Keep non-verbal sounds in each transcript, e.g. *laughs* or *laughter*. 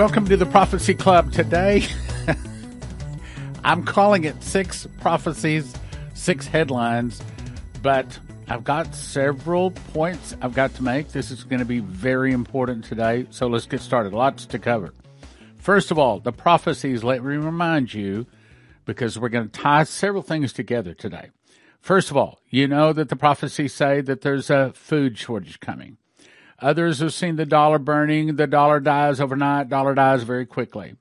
Welcome to the Prophecy Club. Today, *laughs* I'm calling it Six Prophecies, Six Headlines, but I've got several points I've got to make. This is going to be very important today, so let's get started. Lots to cover. First of all, the prophecies, let me remind you, because we're going to tie several things together today. First of all, you know that the prophecies say that there's a food shortage coming. Others have seen the dollar burning. The dollar dies overnight. Dollar dies very quickly.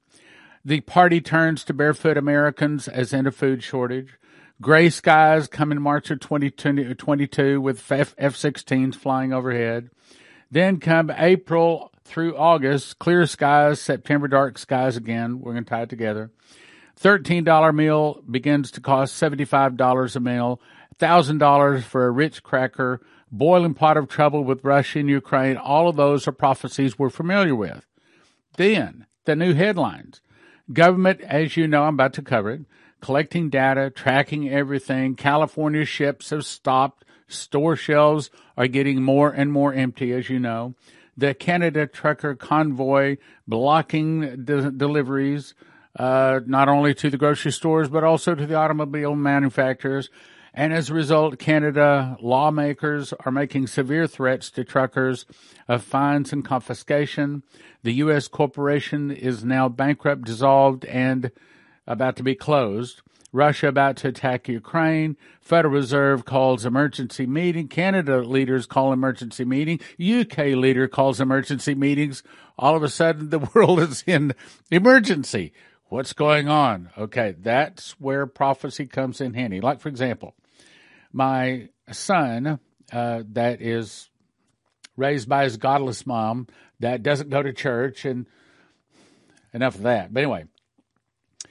The party turns to barefoot Americans as in a food shortage. Gray skies come in March of 2022 uh, with F-16s flying overhead. Then come April through August, clear skies, September dark skies again. We're going to tie it together. $13 meal begins to cost $75 a meal. $1,000 for a Ritz cracker boiling pot of trouble with Russia and Ukraine, all of those are prophecies we're familiar with. Then, the new headlines. Government, as you know, I'm about to cover it, collecting data, tracking everything. California ships have stopped. Store shelves are getting more and more empty, as you know. The Canada trucker convoy blocking de- deliveries, uh, not only to the grocery stores, but also to the automobile manufacturers. And as a result, Canada lawmakers are making severe threats to truckers of fines and confiscation. The U.S. corporation is now bankrupt, dissolved, and about to be closed. Russia about to attack Ukraine. Federal Reserve calls emergency meeting. Canada leaders call emergency meeting. UK leader calls emergency meetings. All of a sudden, the *laughs* world is in emergency. What's going on? Okay, that's where prophecy comes in handy. Like, for example, my son uh, that is raised by his godless mom that doesn't go to church and enough of that. But anyway,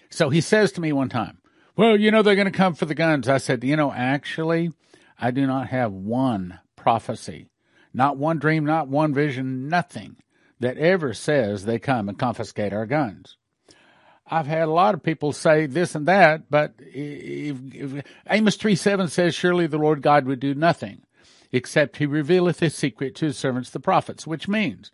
so he says to me one time, well, you know, they're going to come for the guns. I said, you know, actually, I do not have one prophecy, not one dream, not one vision, nothing that ever says they come and confiscate our guns. I've had a lot of people say this and that, but if, if, Amos 3 7 says, Surely the Lord God would do nothing except he revealeth his secret to his servants the prophets, which means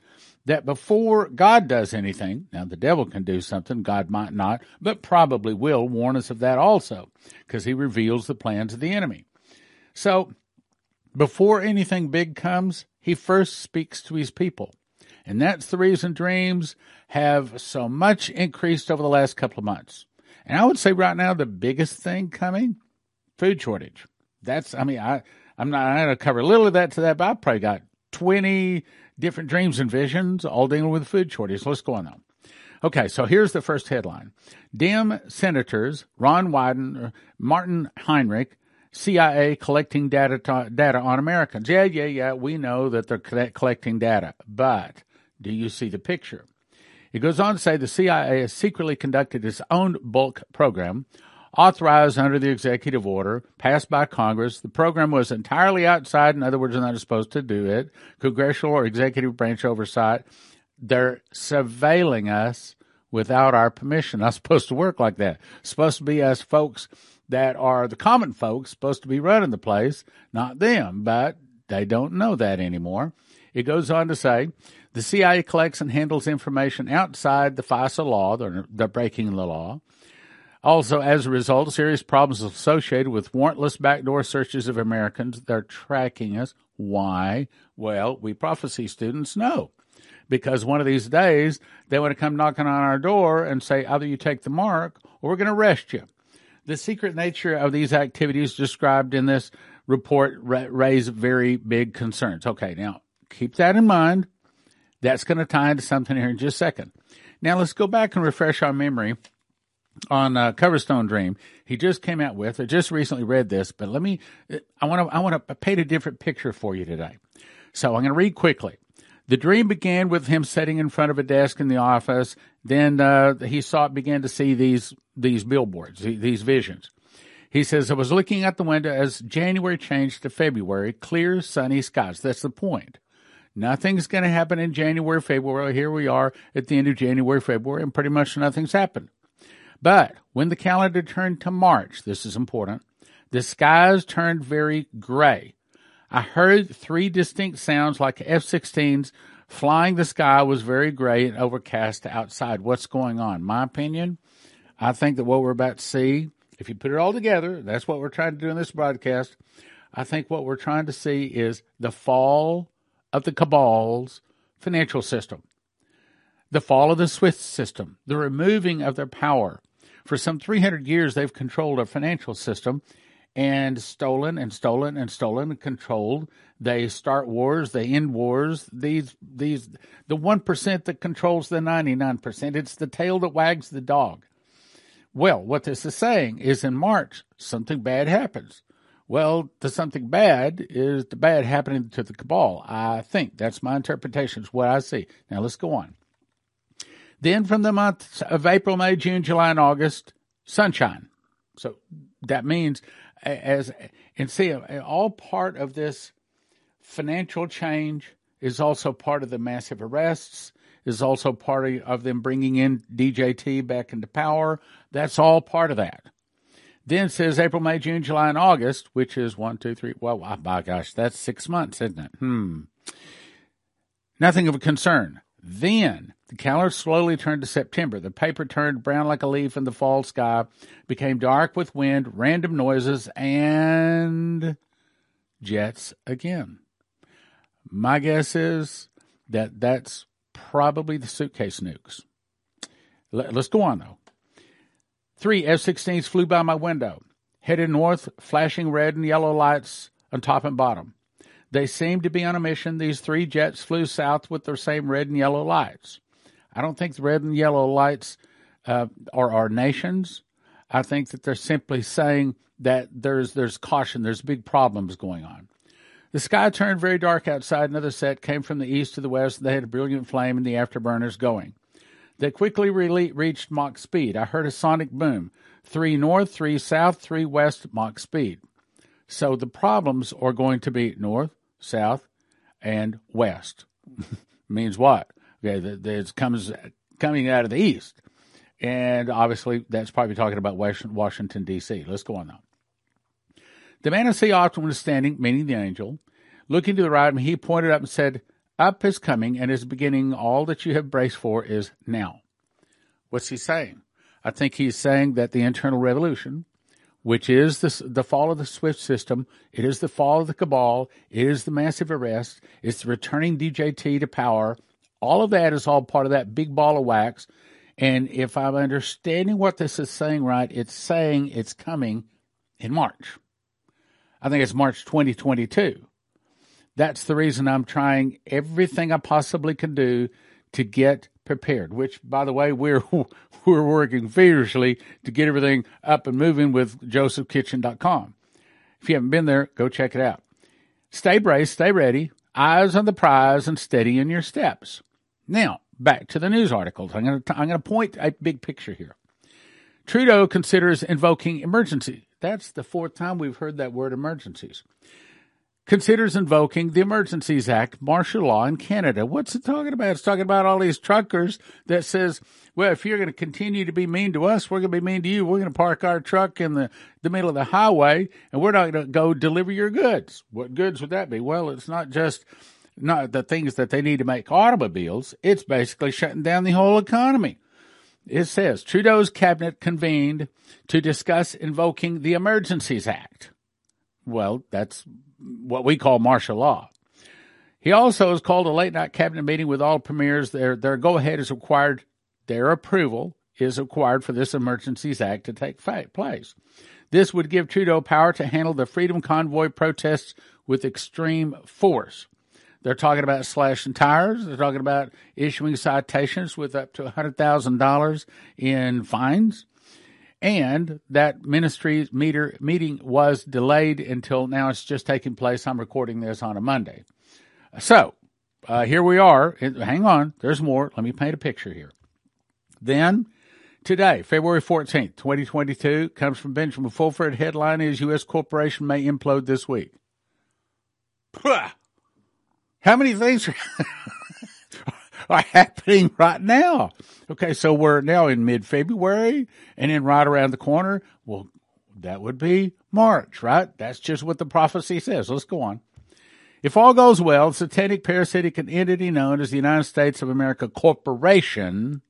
that before God does anything, now the devil can do something, God might not, but probably will warn us of that also, because he reveals the plans of the enemy. So, before anything big comes, he first speaks to his people. And that's the reason dreams have so much increased over the last couple of months. And I would say right now, the biggest thing coming, food shortage. That's, I mean, I, I'm not, I'm to cover a little of that to that, but I've probably got 20 different dreams and visions all dealing with food shortage. Let's go on though. Okay, so here's the first headline. Dem senators Ron Wyden, Martin Heinrich, CIA collecting data data on Americans. Yeah, yeah, yeah. We know that they're collecting data, but do you see the picture? It goes on to say the CIA has secretly conducted its own bulk program, authorized under the executive order passed by Congress. The program was entirely outside, in other words, they're not supposed to do it, congressional or executive branch oversight. They're surveilling us without our permission. Not *laughs* supposed to work like that. Supposed to be us folks that are the common folks supposed to be running the place, not them, but they don't know that anymore. It goes on to say the CIA collects and handles information outside the FISA law. They're, they're breaking the law. Also, as a result, serious problems associated with warrantless backdoor searches of Americans. They're tracking us. Why? Well, we prophecy students know. Because one of these days, they want to come knocking on our door and say, either you take the mark or we're going to arrest you. The secret nature of these activities described in this report raise very big concerns. Okay, now keep that in mind. That's going to tie into something here in just a second. Now let's go back and refresh our memory on uh, Coverstone Dream. He just came out with. I just recently read this, but let me. I want to. I want to paint a different picture for you today. So I'm going to read quickly. The dream began with him sitting in front of a desk in the office. Then uh, he saw began to see these these billboards, these visions. He says, I was looking out the window as January changed to February, clear, sunny skies. That's the point. Nothing's going to happen in January, February. Here we are at the end of January, February, and pretty much nothing's happened. But when the calendar turned to March, this is important, the skies turned very gray. I heard three distinct sounds like F 16s Flying the sky was very gray and overcast outside. What's going on? My opinion, I think that what we're about to see, if you put it all together, that's what we're trying to do in this broadcast. I think what we're trying to see is the fall of the cabal's financial system, the fall of the SWIFT system, the removing of their power. For some 300 years, they've controlled our financial system and stolen and stolen and stolen and controlled. They start wars, they end wars. These these the one percent that controls the ninety nine percent. It's the tail that wags the dog. Well, what this is saying is in March something bad happens. Well, the something bad is the bad happening to the cabal. I think that's my interpretation. It's what I see. Now let's go on. Then from the months of April, May, June, July, and August, sunshine. So that means as and see all part of this financial change is also part of the massive arrests is also part of them bringing in DJT back into power. That's all part of that. Then says April, May, June, July, and August, which is one, two, three. Well, oh my gosh, that's six months, isn't it? Hmm. Nothing of a concern. Then the calendar slowly turned to September. The paper turned brown like a leaf in the fall sky, became dark with wind, random noises, and jets again. My guess is that that's probably the suitcase nukes. Let's go on though. Three F 16s flew by my window, headed north, flashing red and yellow lights on top and bottom. They seemed to be on a mission. These three jets flew south with their same red and yellow lights. I don't think the red and yellow lights uh, are our nations. I think that they're simply saying that there's there's caution, there's big problems going on. The sky turned very dark outside. Another set came from the east to the west. They had a brilliant flame and the afterburners going. They quickly re- reached Mach speed. I heard a sonic boom. Three north, three south, three west, Mach speed. So the problems are going to be north, south, and west. *laughs* Means what? Okay, that comes coming out of the east, and obviously that's probably talking about Washington D.C. Let's go on now. The man of sea often was standing, meaning the angel, looking to the right, and he pointed up and said, "Up is coming, and is beginning. All that you have braced for is now." What's he saying? I think he's saying that the internal revolution, which is the, the fall of the SWIFT system. It is the fall of the cabal. It is the massive arrest. It's returning DJT to power. All of that is all part of that big ball of wax. And if I'm understanding what this is saying right, it's saying it's coming in March. I think it's March 2022. That's the reason I'm trying everything I possibly can do to get prepared, which by the way, we're, *laughs* we're working feverishly to get everything up and moving with josephskitchen.com. If you haven't been there, go check it out. Stay braced, stay ready, eyes on the prize and steady in your steps. Now, back to the news articles. I'm going to, I'm going to point a big picture here. Trudeau considers invoking emergency. That's the fourth time we've heard that word emergencies considers invoking the Emergencies Act, martial law in Canada. What's it talking about? It's talking about all these truckers that says, well, if you're going to continue to be mean to us, we're going to be mean to you. We're going to park our truck in the, the middle of the highway and we're not going to go deliver your goods. What goods would that be? Well, it's not just not the things that they need to make automobiles. It's basically shutting down the whole economy. It says Trudeau's cabinet convened to discuss invoking the Emergencies Act. Well, that's what we call martial law. He also has called a late night cabinet meeting with all premiers. Their their go ahead is required. Their approval is required for this Emergencies Act to take place. This would give Trudeau power to handle the Freedom Convoy protests with extreme force. They're talking about slashing tires. They're talking about issuing citations with up to $100,000 in fines and that ministry's meter meeting was delayed until now. It's just taking place. I'm recording this on a Monday, so uh, here we are. Hang on, there's more. Let me paint a picture here. Then today, February 14th, 2022, comes from Benjamin Fulford. Headline is U.S. corporation may implode this week. How many things? *laughs* are *laughs* happening right now. Okay, so we're now in mid February and then right around the corner, well, that would be March, right? That's just what the prophecy says. Let's go on. If all goes well, the satanic parasitic entity known as the United States of America Corporation,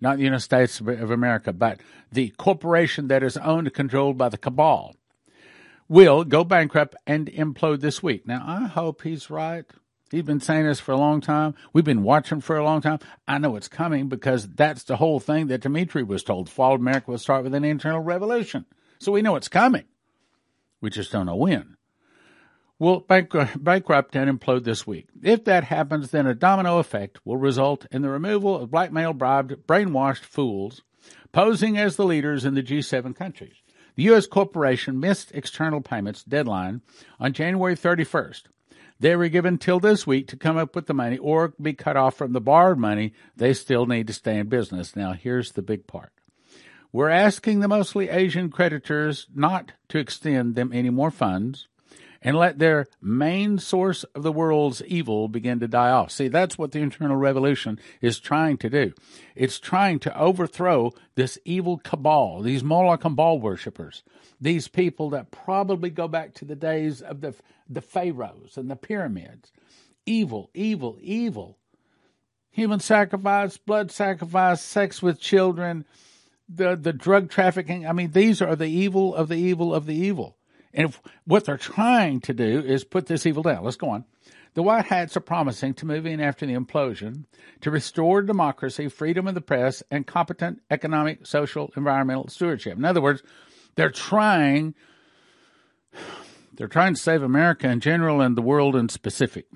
not the United States of America, but the corporation that is owned and controlled by the cabal, will go bankrupt and implode this week. Now, I hope he's right. He's been saying this for a long time. We've been watching for a long time. I know it's coming because that's the whole thing that Dimitri was told. Fall of America will start with an internal revolution. So we know it's coming. We just don't know when. Will uh, bankrupt and implode this week. If that happens, then a domino effect will result in the removal of blackmail, bribed, brainwashed fools posing as the leaders in the G7 countries. The U.S. corporation missed external payments deadline on January 31st. They were given till this week to come up with the money or be cut off from the borrowed money. They still need to stay in business. Now, here's the big part. We're asking the mostly Asian creditors not to extend them any more funds and let their main source of the world's evil begin to die off. See, that's what the internal revolution is trying to do. It's trying to overthrow this evil cabal, these Moloch and Baal worshippers, these people that probably go back to the days of the, the pharaohs and the pyramids. Evil, evil, evil. Human sacrifice, blood sacrifice, sex with children, the, the drug trafficking. I mean, these are the evil of the evil of the evil. And if, what they're trying to do is put this evil down. Let's go on. The White Hats are promising to move in after the implosion to restore democracy, freedom of the press, and competent economic, social, environmental stewardship. In other words, they're trying they're trying to save America in general and the world in specific.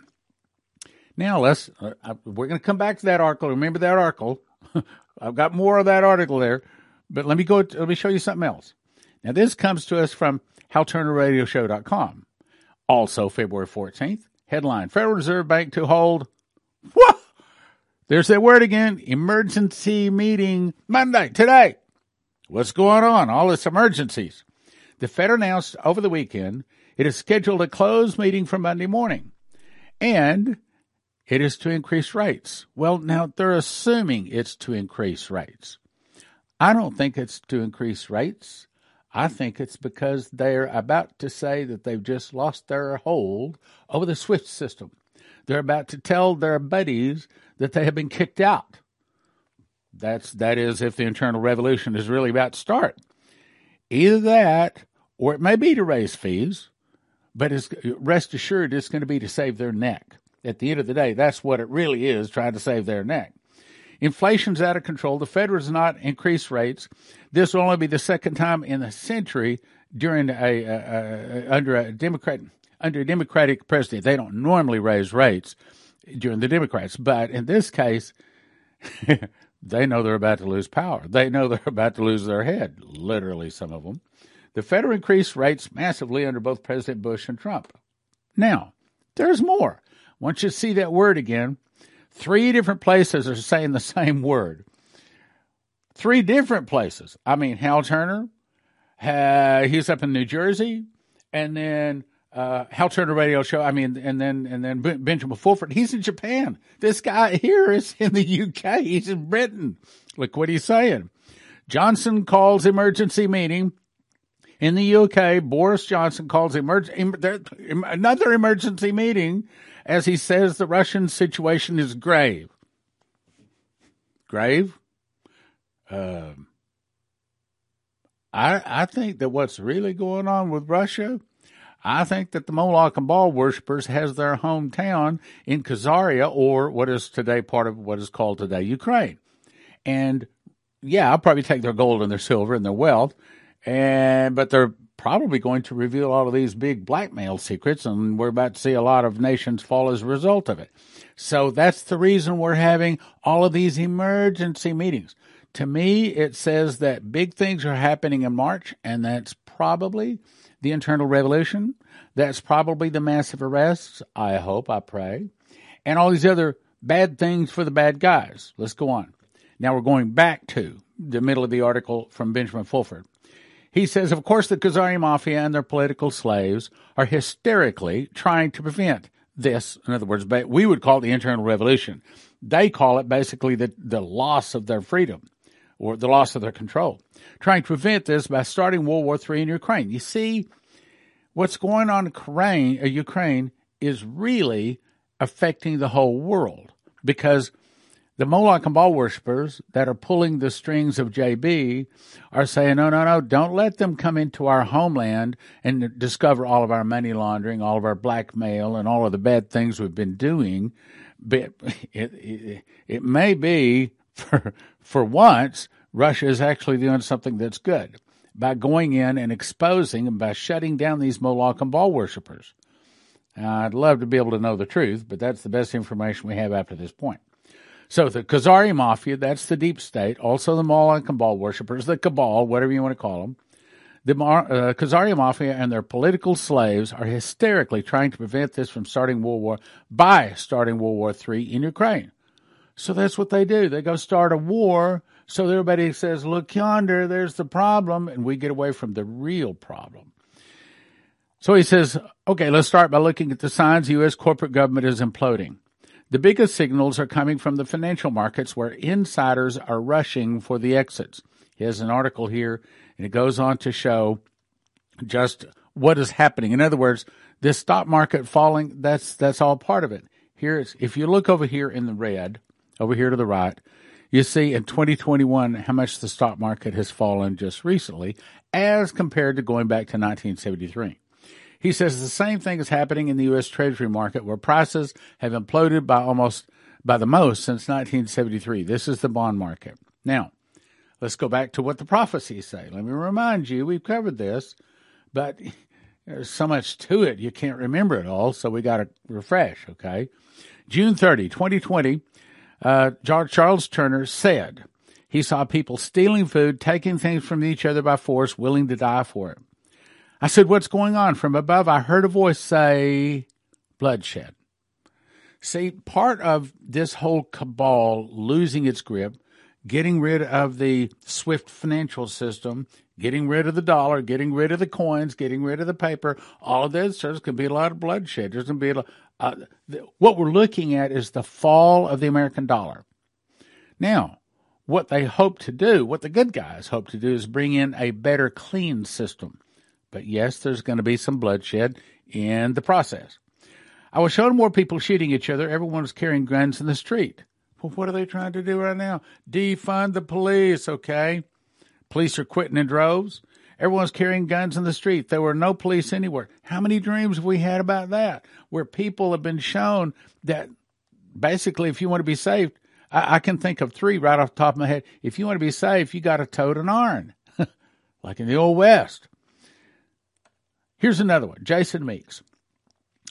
Now let's uh, we're going to come back to that article. Remember that article. *laughs* I've got more of that article there, but let me go. Let me show you something else. Now this comes to us from HalTurnerRadioShow.com. Also, February 14th, headline Federal Reserve Bank to hold. Whoa! There's that word again. Emergency meeting Monday, today. What's going on? All this emergencies. The Fed announced over the weekend it has scheduled a closed meeting for Monday morning. And it is to increase rates. Well, now they're assuming it's to increase rates. I don't think it's to increase rates. I think it's because they're about to say that they've just lost their hold over the SWIFT system. They're about to tell their buddies that they have been kicked out. That's that is if the internal revolution is really about to start. Either that, or it may be to raise fees, but rest assured it's going to be to save their neck. At the end of the day, that's what it really is, trying to save their neck. Inflation's out of control. The Fed has not increased rates. This will only be the second time in a century during a, a, a under a Democrat under a Democratic president. They don't normally raise rates during the Democrats, but in this case, *laughs* they know they're about to lose power. They know they're about to lose their head. Literally, some of them. The Fed increased rates massively under both President Bush and Trump. Now, there's more. Once you see that word again, Three different places are saying the *laughs* same word. Three different places. I mean, Hal Turner, uh, he's up in New Jersey, and then uh, Hal Turner Radio Show. I mean, and then and then Benjamin Fulford. He's in Japan. This guy here is *laughs* in the UK. He's in Britain. Look what he's saying. Johnson calls emergency meeting. In the UK, Boris Johnson calls emerg- em- another emergency meeting as he says the Russian situation is grave. Grave? Uh, I I think that what's really going on with Russia, I think that the Moloch and Baal worshippers has their hometown in Khazaria, or what is today part of what is called today Ukraine. And yeah, I'll probably take their gold and their silver and their wealth, and but they're probably going to reveal all of these big blackmail secrets, and we're about to see a lot of nations fall as a result of it. So that's the reason we're having all of these emergency meetings. To me, it says that big things are happening in March, and that's probably the internal revolution. That's probably the massive arrests. I hope, I pray. And all these other bad things for the bad guys. Let's go on. Now we're going back to the middle of the article from Benjamin Fulford. He says, of course, the Khazari Mafia and their political slaves are hysterically trying to prevent this. In other words, we would call it the internal revolution. They call it basically the, the loss of their freedom or the loss of their control. Trying to prevent this by starting World War III in Ukraine. You see, what's going on in Ukraine, uh, Ukraine is really affecting the whole world because the Moloch and Baal worshippers that are pulling the strings of JB are saying, no, no, no, don't let them come into our homeland and discover all of our money laundering, all of our blackmail, and all of the bad things we've been doing. But *laughs* it, it, it may be *laughs* for, for once, Russia is actually doing something that's good by going in and exposing and by shutting down these Moloch and Baal worshippers. I'd love to be able to know the truth, but that's the best information we have after this point. So the Khazari Mafia, that's the deep state, also the and Baal worshippers, the cabal, whatever you want to call them. The uh, Khazari Mafia and their political slaves are hysterically trying to prevent this from starting World War by starting World War III in Ukraine. So that's what they do. They go start a war so everybody says, look yonder, there's the problem, and we get away from the real problem. So he says, okay, let's start by looking at the signs the U.S. corporate government is imploding. The biggest signals are coming from the financial markets where insiders are rushing for the exits. He has an article here and it goes on to show just what is happening. In other words, this stock market falling, that's, that's all part of it. Here's, if you look over here in the red, over here to the right, you see in 2021 how much the stock market has fallen just recently as compared to going back to 1973. He says the same thing is happening in the U.S. Treasury market, where prices have imploded by almost by the most since 1973. This is the bond market. Now, let's go back to what the prophecies say. Let me remind you, we've covered this, but there's so much to it you can't remember it all, so we got to refresh. Okay, June 30, 2020, uh, Charles Turner said he saw people stealing food, taking things from each other by force, willing to die for it. I said, What's going on? From above, I heard a voice say, Bloodshed. See, part of this whole cabal losing its grip, getting rid of the SWIFT financial system, getting rid of the dollar, getting rid of the coins, getting rid of the paper, all of this, there's going to be a lot of bloodshed. There's going to be a lot, uh, what we're looking at is the fall of the American dollar. Now, what they hope to do, what the good guys hope to do, is bring in a better, clean system. But yes, there's going to be some bloodshed in the process. I was showing more people shooting each other. Everyone was carrying guns in the street. Well, what are they trying to do right now? Defund the police, okay? Police are quitting in droves. Everyone's carrying guns in the street. There were no police anywhere. How many dreams have we had about that? Where people have been shown that basically, if you want to be safe, I, I can think of three right off the top of my head. If you want to be safe, you got to tote an iron, *laughs* like in the old West. Here's another one Jason Meeks.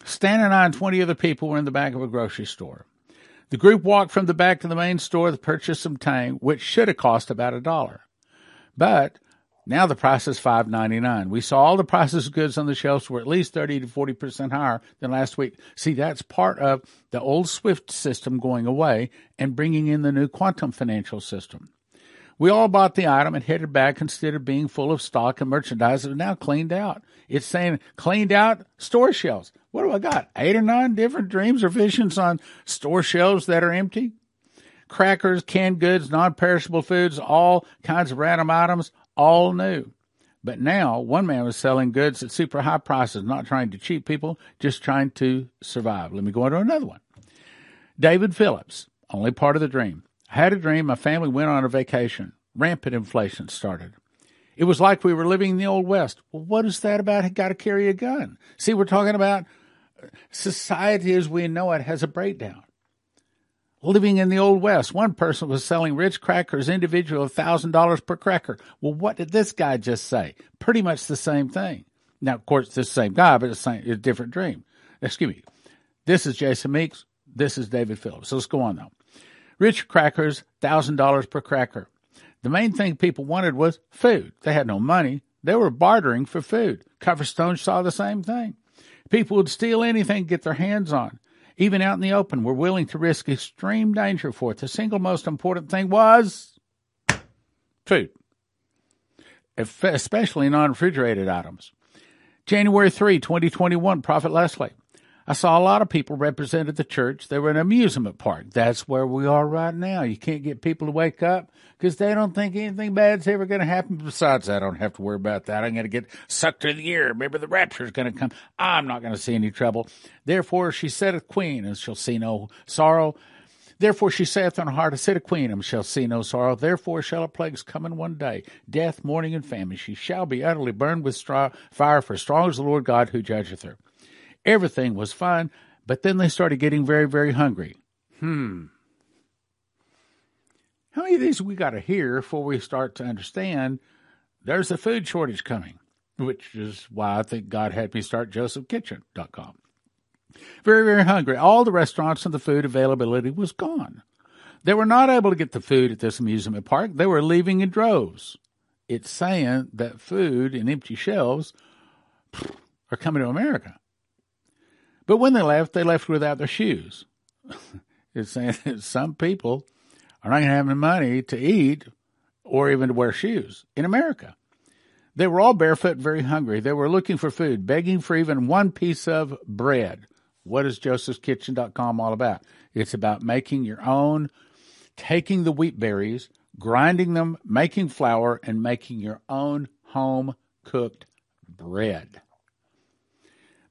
Stan and I and 20 other people were in the back of a grocery store. The group walked from the back to the main store to purchase some tang, which should have cost about a dollar. But now the price is five ninety nine. We saw all the prices of goods on the shelves were at least thirty to forty percent higher than last week. See, that's part of the old SWIFT system going away and bringing in the new quantum financial system. We all bought the item and headed back instead of being full of stock and merchandise that is now cleaned out. It's saying cleaned out store shelves. What do I got? Eight or nine different dreams or visions on store shelves that are empty? Crackers, canned goods, non perishable foods, all kinds of random items, all new. But now, one man was selling goods at super high prices, not trying to cheat people, just trying to survive. Let me go on to another one. David Phillips, only part of the dream. I had a dream my family went on a vacation. Rampant inflation started. It was like we were living in the Old West. Well, what is that about? Got to carry a gun. See, we're talking about uh, society as we know it has a breakdown. Living in the Old West, one person was selling Ritz crackers individual $1,000 per cracker. Well, what did this guy just say? Pretty much the same thing. Now, of course, the same guy, but it's, a different dream. Excuse me. This is Jason Meeks. This is David Phillips. So let's go on now. Ritz crackers, $1,000 per cracker. The main thing people wanted was food. They had no money. They were bartering for food. Coverstone saw the same thing. People would steal anything get their hands on. Even out in the open, were willing to risk extreme danger for it. The single most important thing was food, especially non refrigerated items. January 3, 2021, Prophet Leslie. I saw a lot of people represented the church. They were an amusement park. That's where we are right now. You can't get people to wake up because they don't think anything bad's ever going to happen. Besides, I don't have to worry about that. I'm going to get sucked to the air. Maybe the rapture's going to come. I'm not going to see any trouble. Therefore, she said a queen, and she'll see no sorrow. Therefore she saith in her heart, I said a queen, and shall see no sorrow. Therefore shall her plagues come in one day, death, mourning, and famine. She shall be utterly burned with straw, fire, for strong is the Lord God who judgeth her. Everything was fine, but then they started getting very, very hungry. Hmm. How many of these we got to hear before we start to understand there's a food shortage coming, which is why I think God had me start josephskitchen.com. Very, very hungry. All the restaurants and the food availability was gone. They were not able to get the food at this amusement park. They were leaving in droves. It's saying that food and empty shelves are coming to America. But when they left, they left without their shoes. *laughs* it's saying that some people are not going to have any money to eat or even to wear shoes in America. They were all barefoot, very hungry. They were looking for food, begging for even one piece of bread. What is josephskitchen.com all about? It's about making your own, taking the wheat berries, grinding them, making flour, and making your own home cooked bread.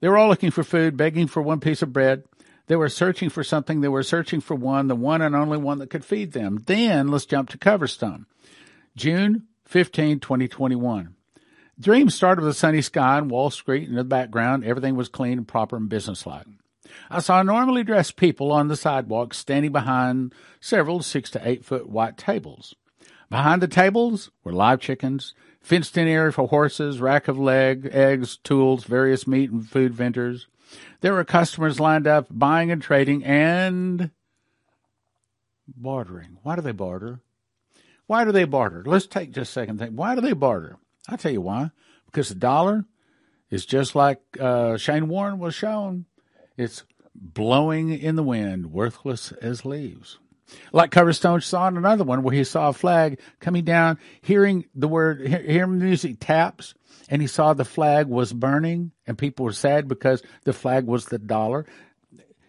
They were all looking for food, begging for one piece of bread. They were searching for something. They were searching for one, the one and only one that could feed them. Then let's jump to Coverstone. June 15, 2021. Dream started with a sunny sky and Wall Street in the background. Everything was clean and proper and businesslike. I saw normally dressed people on the sidewalk standing behind several six to eight foot white tables. Behind the tables were live chickens, fenced in area for horses, rack of leg, eggs, tools, various meat and food vendors. There were customers lined up buying and trading and bartering. Why do they barter? Why do they barter? Let's take just a second. Think. Why do they barter? I'll tell you why. Because the dollar is just like uh, Shane Warren was shown. It's blowing in the wind, worthless as leaves. Like Coverstone saw in another one where he saw a flag coming down, hearing the word, hearing music taps, and he saw the flag was burning, and people were sad because the flag was the dollar.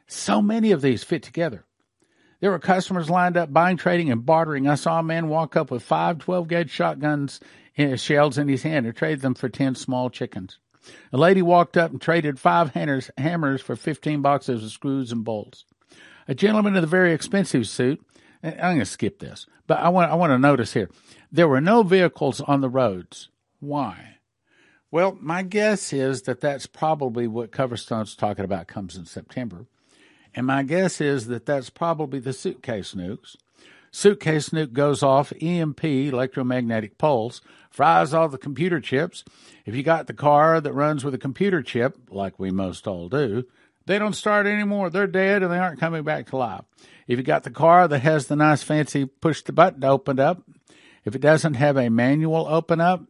So many of these fit together. There were customers lined up buying, trading, and bartering. I saw a man walk up with five 12 gauge shotguns shells in his hand and trade them for 10 small chickens. A lady walked up and traded five hammers, hammers for 15 boxes of screws and bolts. A gentleman in a very expensive suit, I'm going to skip this, but I want, I want to notice here. There were no vehicles on the roads. Why? Well, my guess is that that's probably what Coverstone's talking about comes in September. And my guess is that that's probably the suitcase nukes. Suitcase nuke goes off, EMP, electromagnetic pulse, fries all the computer chips. If you got the car that runs with a computer chip, like we most all do, they don't start anymore. They're dead and they aren't coming back to life. If you got the car that has the nice fancy push the button opened up, if it doesn't have a manual open up,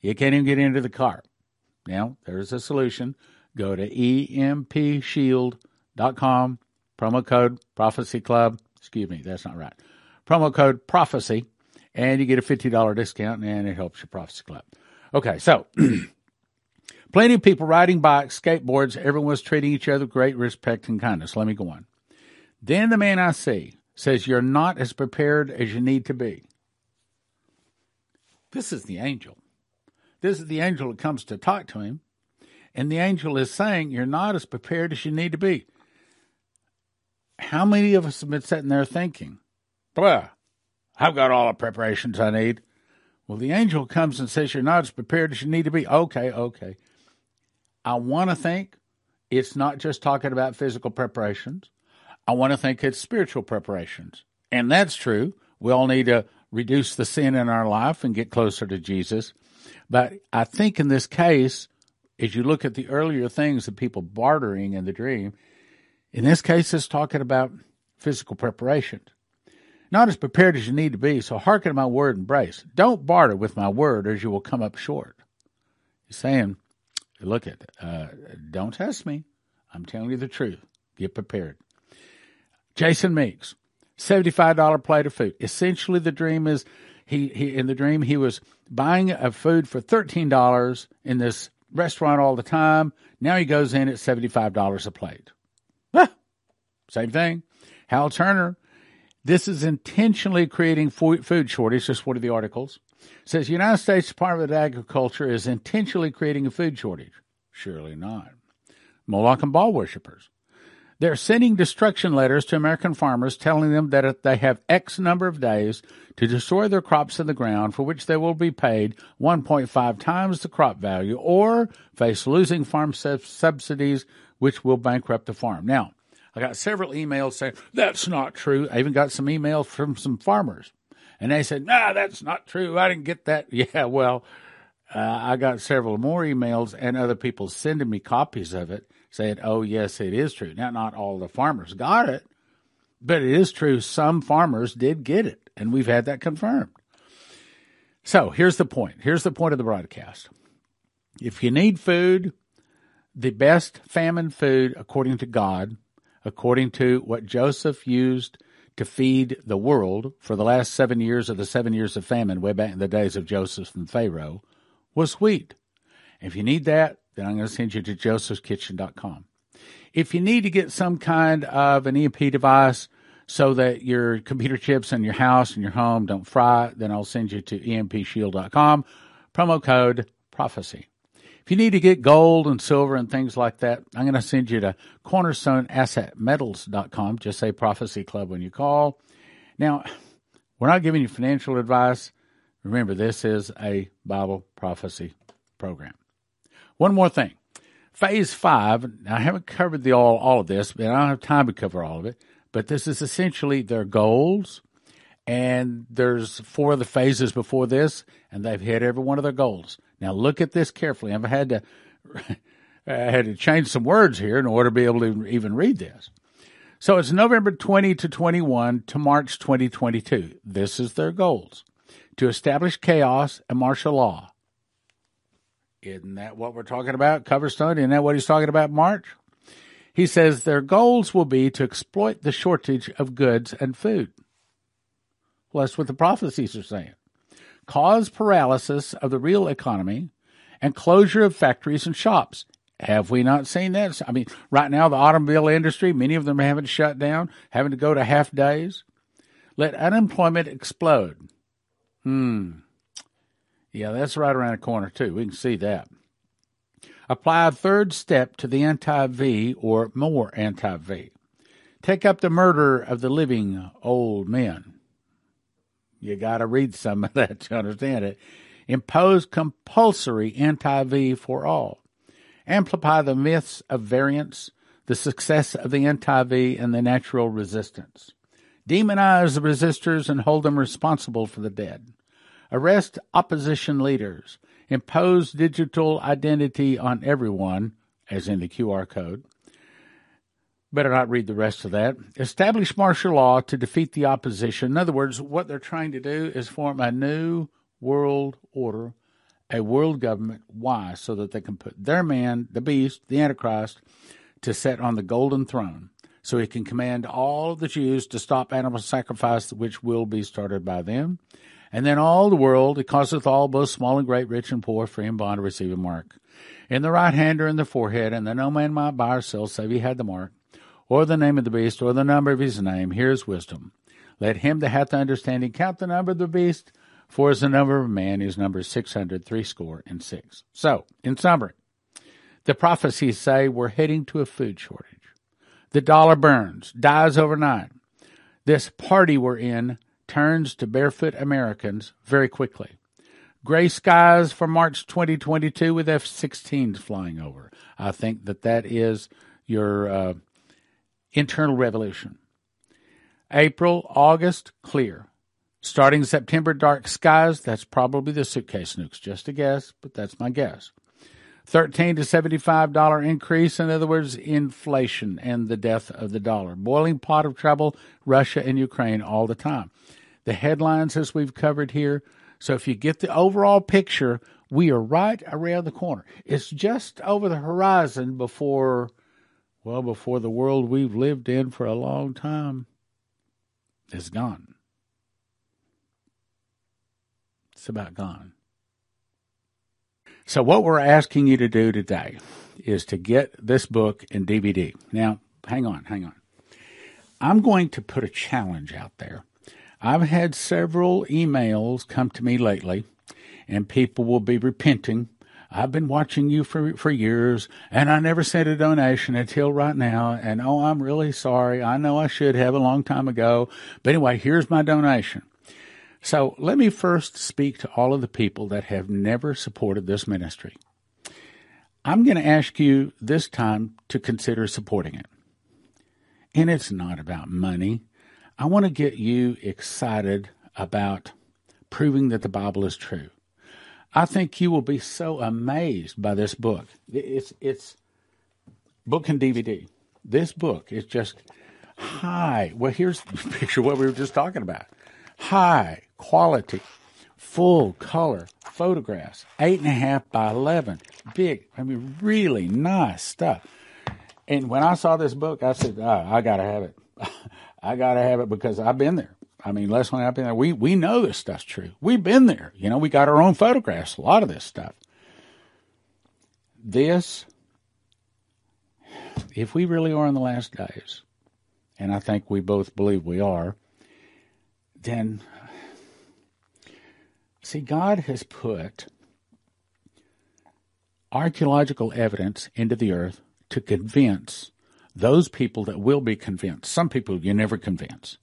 you can't even get into the car. Now, there's a solution. Go to empshield.com, promo code prophecy club. Excuse me, that's not right promo code prophecy, and you get a $50 discount, and it helps your prophecy club. Okay, so *clears throat* plenty of people riding bikes, skateboards, everyone was treating each other with great respect and kindness. Let me go on. Then the man I see says, You're not as prepared as you need to be. This is the angel. This is the angel that comes to talk to him. And the angel is saying, You're not as prepared as you need to be. How many of us have been sitting there thinking, Blah. I've got all the preparations I need. Well, the angel comes and says, You're not as prepared as you need to be. Okay, okay. I want to think it's not just talking about physical preparations. I want to think it's spiritual preparations. And that's true. We all need to reduce the sin in our life and get closer to Jesus. But I think in this case, as you look at the earlier things of people bartering in the dream, in this case, it's talking about physical preparations not as prepared as you need to be, so hearken to my word and brace. Don't barter with my word, or you will come up short. He's saying, look at, uh, don't test me. I'm telling you the truth. Get prepared. Jason Meeks, $75 plate of food. Essentially, the dream is he, he in the dream he was buying a food for $13 in this restaurant all the time. Now he goes in at $75 a plate. Ah, same thing. Hal Turner, this is intentionally creating food shortage. Just one of the articles says United States Department of Agriculture is intentionally creating a food shortage. Surely not. Moloch and Baal worshippers. They're sending destruction letters to American farmers telling them that they have X number of days to destroy their crops in the ground for which they will be paid 1.5 times the crop value or face losing farm subsidies which will bankrupt the farm. Now, I got several emails saying that's not true. I even got some emails from some farmers and they said, "Nah, that's not true. I didn't get that." *laughs* Yeah, well, uh, I got several more emails and other people sending me copies of it saying, "Oh, yes, it is true." Now, not all the farmers got it, but it is true. Some farmers did get it, and we've had that confirmed. So here's the point. Here's the point of the broadcast. If you need food, the best famine food, according to God, according to what Joseph used to feed the world for the last seven years of the seven years of famine, way back in the days of Joseph and Pharaoh, was wheat. If you need that, then I'm going to send you to josephskitchen.com. If you need to get some kind of an EMP device so that your computer chips in your house and your home don't fry, then I'll send you to empshield.com. Promo code prophecy. If you need to get gold and silver and things like that, I'm going to send you to cornerstoneassetmetals.com. Just say Prophecy Club when you call. Now, we're not giving you financial advice. Remember, this is a Bible prophecy program. One more thing. Phase five, I haven't covered the all, all of this, but I don't have time to cover all of it. But this is essentially their goals. And there's four of the phases before this, and they've hit every one of their goals. Now look at this carefully. I've had to *laughs* I had to change some words here in order to be able to even read this. So it's November 20 to 21 to March 2022. This is their goals. To establish chaos and martial law. Isn't that what we're talking about, Coverstone? Isn't that what he's talking about, March? He says their goals will be to exploit the shortage of goods and food. Well, that's what the prophecies are saying cause paralysis of the real economy, and closure of factories and shops. Have we not seen that? I mean, right now, the automobile industry, many of them are having to shut down, having to go to half days. Let unemployment explode. Hmm. Yeah, that's right around the corner, too. We can see that. Apply a third step to the anti V or more anti V. Take up the murder of the living old men. You got to read some of that to understand it. Impose compulsory anti V for all. Amplify the myths of variance, the success of the anti V, and the natural resistance. Demonize the resistors and hold them responsible for the dead. Arrest opposition leaders. Impose digital identity on everyone, as in the QR code. Better not read the rest of that. Establish martial law to defeat the opposition. In other words, what they're trying to do is form a new world order, a world government. Why? So that they can put their man, the beast, the Antichrist, to sit on the golden throne. So he can command all the Jews to stop animal sacrifice, which will be started by them. And then all the world, it causeth all, both small and great, rich and poor, free and bond, to receive a mark. In the right hand or in the forehead, and that no man might buy or sell, save he had the mark or the name of the beast, or the number of his name. Here is wisdom. Let him that hath understanding count the number of the beast, for as the number of man is number six hundred threescore and six. So, in summary, the prophecies say we're heading to a food shortage. The dollar burns, dies overnight. This party we're in turns to barefoot Americans very quickly. Gray skies for March 2022 with F 16s flying over. I think that that is your uh, internal revolution. April, August, clear. Starting September, dark skies. That's probably the suitcase nukes. Just a guess, but that's my guess. 13 to $75 increase. In other words, inflation and the death of the dollar. Boiling pot of trouble, Russia and Ukraine all the time. The headlines, as we've covered here. So if you get the overall picture, we are right around the corner. It's just over the horizon before well before the world we've lived in for a long time is gone. It's about gone. So, what we're asking you to do today is to get this book in DVD. Now, hang on, hang on. I'm going to put a challenge out there. I've had several emails come to me lately, and people will be repenting. I've been watching you for, for years, and I never sent a donation until right now. And oh, I'm really sorry. I know I should have a long time ago. But anyway, here's my donation. So let me first speak to all of the people that have never supported this ministry. I'm going to ask you this time to consider supporting it. And it's not about money. I want to get you excited about proving that the Bible is true. I think you will be so amazed by this book. It's it's book and DVD. This book is just high. Well, here's the *laughs* picture what we were just talking about. High quality, full color photographs, eight and a half by eleven, big. I mean, really nice stuff. And when I saw this book, I said, oh, I got to have it. *laughs* I got to have it because I've been there. I mean, Leslie and I've been there. We, we know this stuff's true. We've been there. You know, we got our own photographs, a lot of this stuff. This, if we really are in the last days, and I think we both believe we are, then, see, God has put archaeological evidence into the earth to convince those people that will be convinced. Some people you never convince.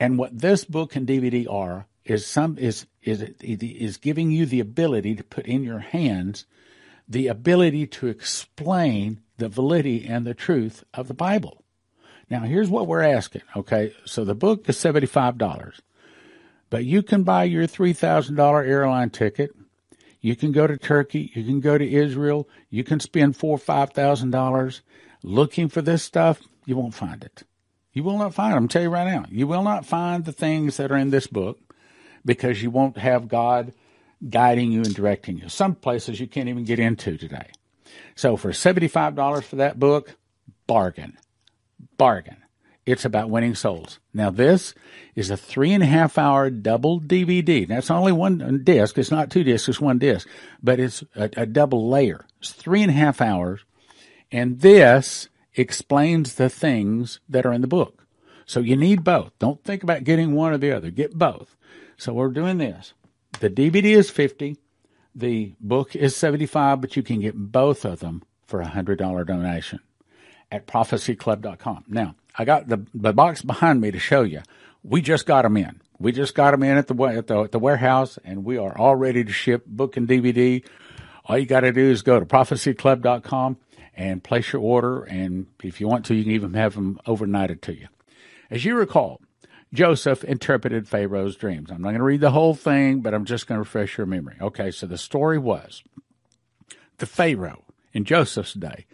And what this book and DVD are is some is is is giving you the ability to put in your hands the ability to explain the validity and the truth of the Bible. Now here's what we're asking, okay? So the book is $75. But you can buy your $3,000 airline ticket you can go to Turkey, you can go to Israel, you can spend four or five thousand dollars looking for this stuff. You won't find it. You will not find it. I'm tell you right now. You will not find the things that are in this book because you won't have God guiding you and directing you. Some places you can't even get into today. So for $75 for that book, bargain. Bargain. It's about winning souls. Now, this is a three and a half hour double DVD. That's only one disc. It's not two discs, it's one disc, but it's a, a double layer. It's three and a half hours. And this explains the things that are in the book. So you need both. Don't think about getting one or the other. Get both. So we're doing this. The DVD is 50. The book is 75, but you can get both of them for a $100 donation at prophecyclub.com. Now, I got the, the box behind me to show you. We just got them in. We just got them in at the, at the, at the warehouse and we are all ready to ship book and DVD. All you got to do is go to prophecyclub.com and place your order. And if you want to, you can even have them overnighted to you. As you recall, Joseph interpreted Pharaoh's dreams. I'm not going to read the whole thing, but I'm just going to refresh your memory. Okay, so the story was the Pharaoh in Joseph's day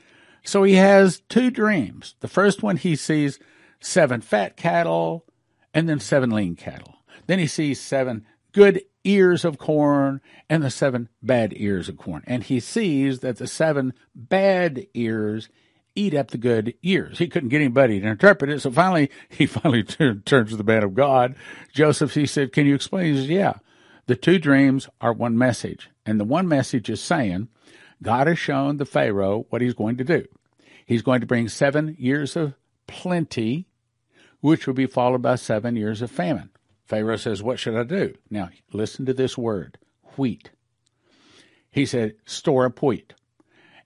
so he has two dreams. The first one, he sees seven fat cattle and then seven lean cattle. Then he sees seven good ears of corn and the seven bad ears of corn. And he sees that the seven bad ears eat up the good ears. He couldn't get anybody to interpret it. So finally, *laughs* he finally turned, turns to the man of God. Joseph, he said, can you explain? He says, yeah. The two dreams are one message. And the one message is saying God has shown the Pharaoh what he's going to do. He's going to bring seven years of plenty, which will be followed by seven years of famine. Pharaoh says, What should I do? Now, listen to this word wheat. He said, Store up wheat.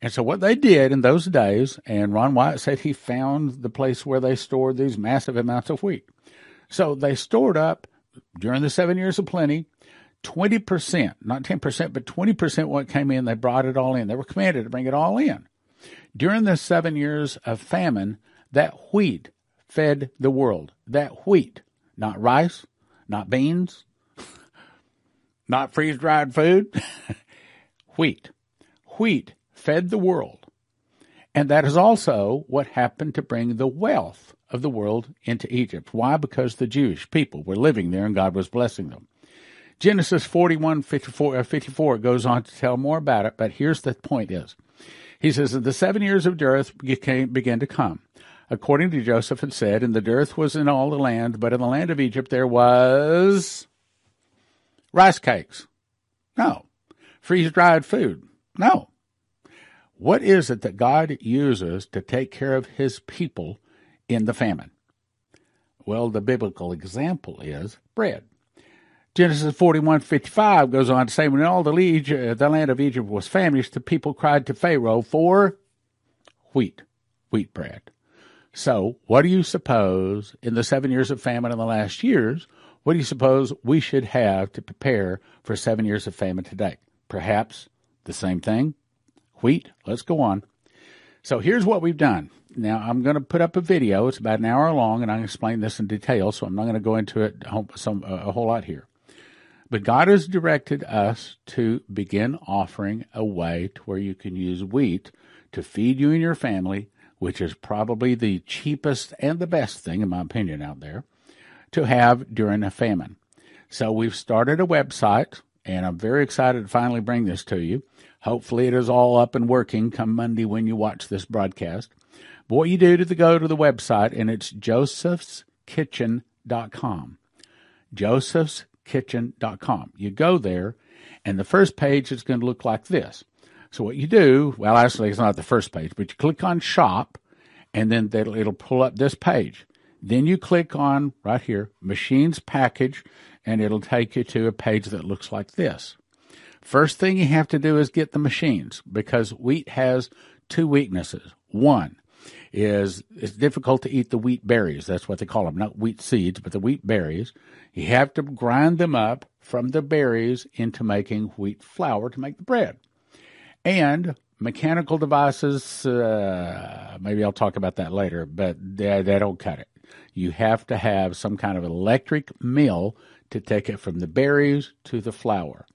And so, what they did in those days, and Ron Wyatt said he found the place where they stored these massive amounts of wheat. So, they stored up during the seven years of plenty 20%, not 10%, but 20% what came in, they brought it all in. They were commanded to bring it all in. During the seven years of famine, that wheat fed the world. That wheat, not rice, not beans, not freeze dried food, *laughs* wheat. Wheat fed the world. And that is also what happened to bring the wealth of the world into Egypt. Why? Because the Jewish people were living there and God was blessing them. Genesis 41, 54, uh, 54 goes on to tell more about it, but here's the point is. He says that the seven years of dearth began to come. According to Joseph had said, and the dearth was in all the land, but in the land of Egypt there was rice cakes. No. freeze dried food. No. What is it that God uses to take care of his people in the famine? Well, the biblical example is bread. Genesis 41:55 goes on to say, when all the, the land of Egypt was famished, the people cried to Pharaoh for wheat, wheat bread. So, what do you suppose in the seven years of famine in the last years? What do you suppose we should have to prepare for seven years of famine today? Perhaps the same thing? Wheat? Let's go on. So, here's what we've done. Now, I'm going to put up a video. It's about an hour long, and I explain this in detail, so I'm not going to go into it some, a whole lot here. But God has directed us to begin offering a way to where you can use wheat to feed you and your family, which is probably the cheapest and the best thing, in my opinion, out there to have during a famine. So we've started a website, and I'm very excited to finally bring this to you. Hopefully, it is all up and working come Monday when you watch this broadcast. But what you do to the, go to the website, and it's josephskitchen.com. Josephskitchen.com. You go there, and the first page is going to look like this. So what you do, well, actually, it's not the first page, but you click on shop, and then it'll, pull up this page. Then you click on right here, machines package, and it'll take you to a page that looks like this. First thing you have to do is get the machines because wheat has two weaknesses. One is it's difficult to eat the wheat berries. That's what they call them, not wheat seeds, but the wheat berries. You have to grind them up from the berries into making wheat flour to make the bread. And mechanical devices, uh, maybe I'll talk about that later, but they, they don't cut it. You have to have some kind of electric mill to take it from the berries to the flour.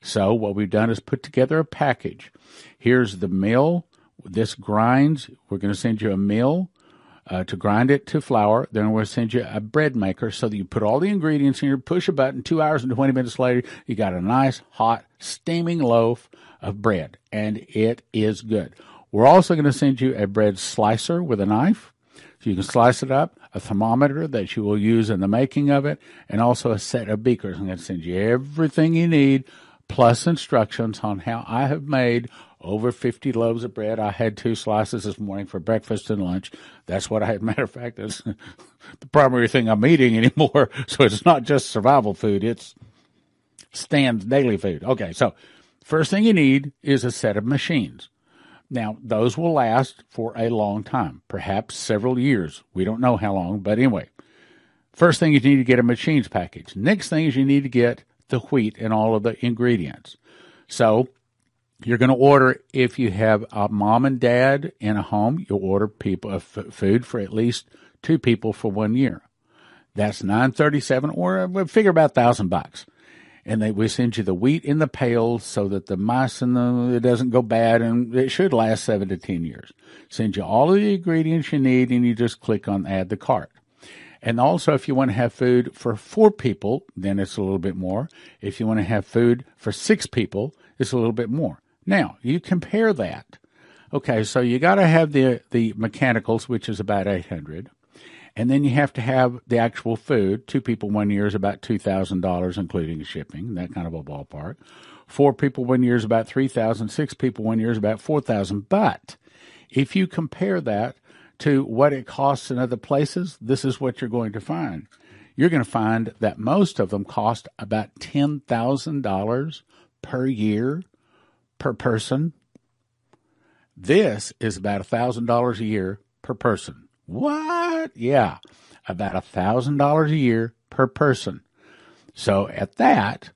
So what we've done is put together a package. Here's the mill. This grinds. We're going to send you a mill uh, to grind it to flour. Then we'll send you a bread maker so that you put all the ingredients in here, push a button, two hours and 20 minutes later, you got a nice, hot, steaming loaf of bread. And it is good. We're also going to send you a bread slicer with a knife so you can slice it up, a thermometer that you will use in the making of it, and also a set of beakers. I'm going to send you everything you need, plus instructions on how I have made over 50 loaves of bread. I had two slices this morning for breakfast and lunch. That's what I had. *laughs* Matter of fact, that's the primary thing I'm eating anymore. *laughs* So it's not just survival food. It's Stan's daily food. Okay. So first thing you need is a set of machines. Now, those will last for a long time, perhaps several years. We don't know how long, but anyway. First thing is you need to get a machines package. Next thing is you need to get the wheat and all of the ingredients. So you're going to order if you have a mom and dad in a home. You'll order people uh, food for at least two people for one year. That's nine thirty seven, or uh, figure about thousand bucks. And they we send you the wheat in the pails so that the mice and the it doesn't go bad, and it should last seven to ten years. Send you all of the ingredients you need, and you just click on add the cart. And also, if you want to have food for four people, then it's a little bit more. If you want to have food for six people, it's a little bit more. Now, you compare that. Okay, so you got to have the the mechanicals, which is about 800. And then you have to have the actual food. Two people one year is about $2,000, including shipping, that kind of a ballpark. Four people one year is about 3000 Six people one year is about 4000 But if you compare that to what it costs in other places, this is what you're going to find. You're going to find that most of them cost about $10,000 per year per person. This is about a thousand dollars a year per person. What? Yeah, about a thousand dollars a year per person. So at that,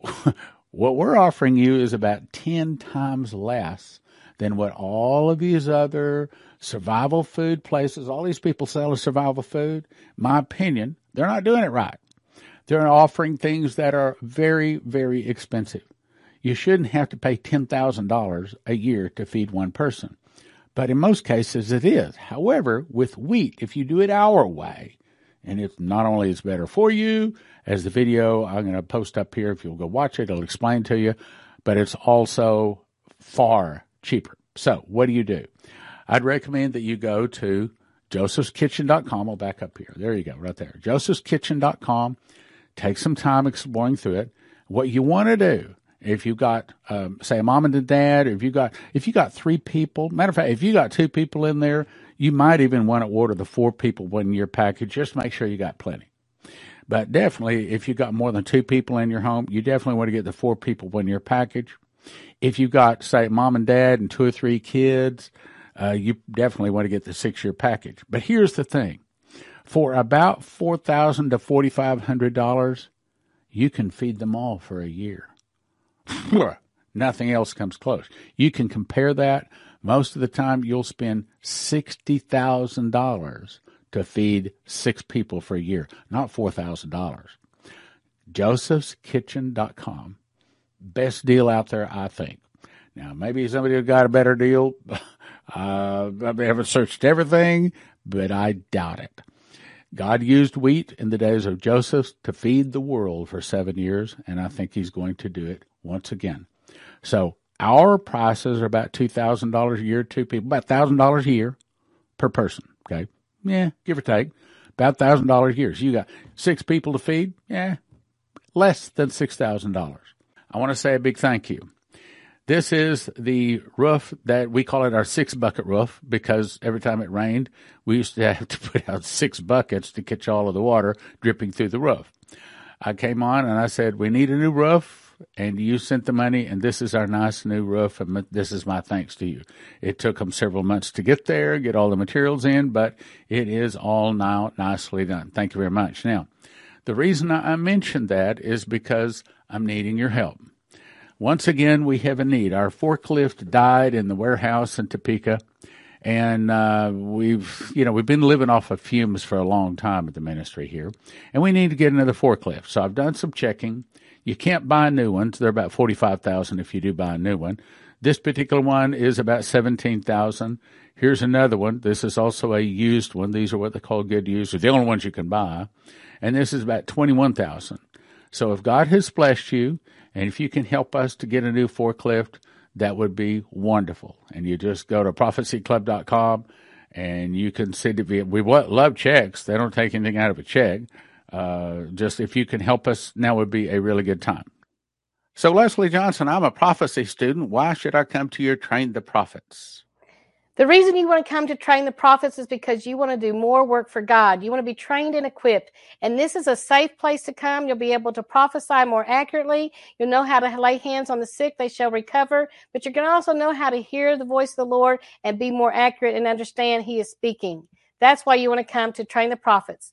*laughs* what we're offering you is about 10 times less than what all of these other survival food places, all these people sell selling survival food, my opinion, they're not doing it right. They're offering things that are very, very expensive you shouldn't have to pay $10,000 a year to feed one person. But in most cases it is. However, with wheat, if you do it our way, and it's not only is better for you, as the video I'm going to post up here, if you'll go watch it, it'll explain to you, but it's also far cheaper. So what do you do? I'd recommend that you go to josephskitchen.com. I'll back up here. There you go, right there. josephskitchen.com. Take some time exploring through it. What you want to do if you got um, say a mom and a dad, or if you got if you got three people, matter of fact, if you got two people in there, you might even want to order the four people one year package. Just make sure you got plenty. But definitely, if you got more than two people in your home, you definitely want to get the four people one year package. If you got say mom and dad and two or three kids, uh, you definitely want to get the six year package. But here's the thing: for about four thousand to forty five hundred dollars, you can feed them all for a year. Nothing else comes close. You can compare that. Most of the time, you'll spend $60,000 to feed six people for a year, not $4,000. Joseph'sKitchen.com. Best deal out there, I think. Now, maybe somebody got a better deal. *laughs* Uh, I haven't searched everything, but I doubt it. God used wheat in the days of Joseph to feed the world for seven years, and I think he's going to do it once again. So our prices are about two thousand dollars a year, two people, about thousand dollars a year per person. Okay, yeah, give or take, about thousand dollars a year. So you got six people to feed, yeah, less than six thousand dollars. I want to say a big thank you. This is the roof that we call it our six bucket roof because every time it rained, we used to have to *laughs* put out six buckets to catch all of the water dripping through the roof. I came on and I said, We need a new roof and you sent the money, and this is our nice new roof, and this is my thanks to you. It took them several months to get there, get all the materials in, but it is all now nicely done. Thank you very much. Now, the reason I mentioned that is because I'm needing your help. Once again, we have a need. Our forklift died in the warehouse in Topeka, and uh, we've you know we've been living off of fumes for a long time at the ministry here, and we need to get another forklift. So I've done some checking. You can't buy new ones. They're about 45,000 if you do buy a new one. This particular one is about 17,000. Here's another one. This is also a used one. These are what they call good used. They're the only ones you can buy. And this is about 21,000. So if God has blessed you and if you can help us to get a new forklift, that would be wonderful. And you just go to prophecyclub.com and you can send it we love checks. They don't take anything out of a check. Uh, just if you can help us, now would be a really good time. So, Leslie Johnson, I'm a prophecy student. Why should I come to your Train the Prophets? The reason you want to come to train the prophets is because you want to do more work for God. You want to be trained and equipped. And this is a safe place to come. You'll be able to prophesy more accurately. You'll know how to lay hands on the sick, they shall recover. But you're going to also know how to hear the voice of the Lord and be more accurate and understand He is speaking. That's why you want to come to train the prophets.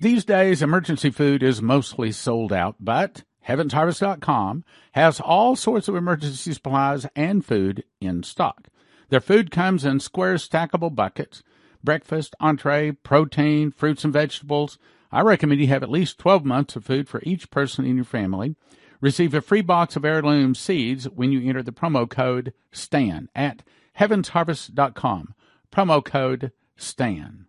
These days, emergency food is mostly sold out, but HeavensHarvest.com has all sorts of emergency supplies and food in stock. Their food comes in square stackable buckets breakfast, entree, protein, fruits and vegetables. I recommend you have at least 12 months of food for each person in your family. Receive a free box of heirloom seeds when you enter the promo code STAN at heavensharvest.com. Promo code STAN.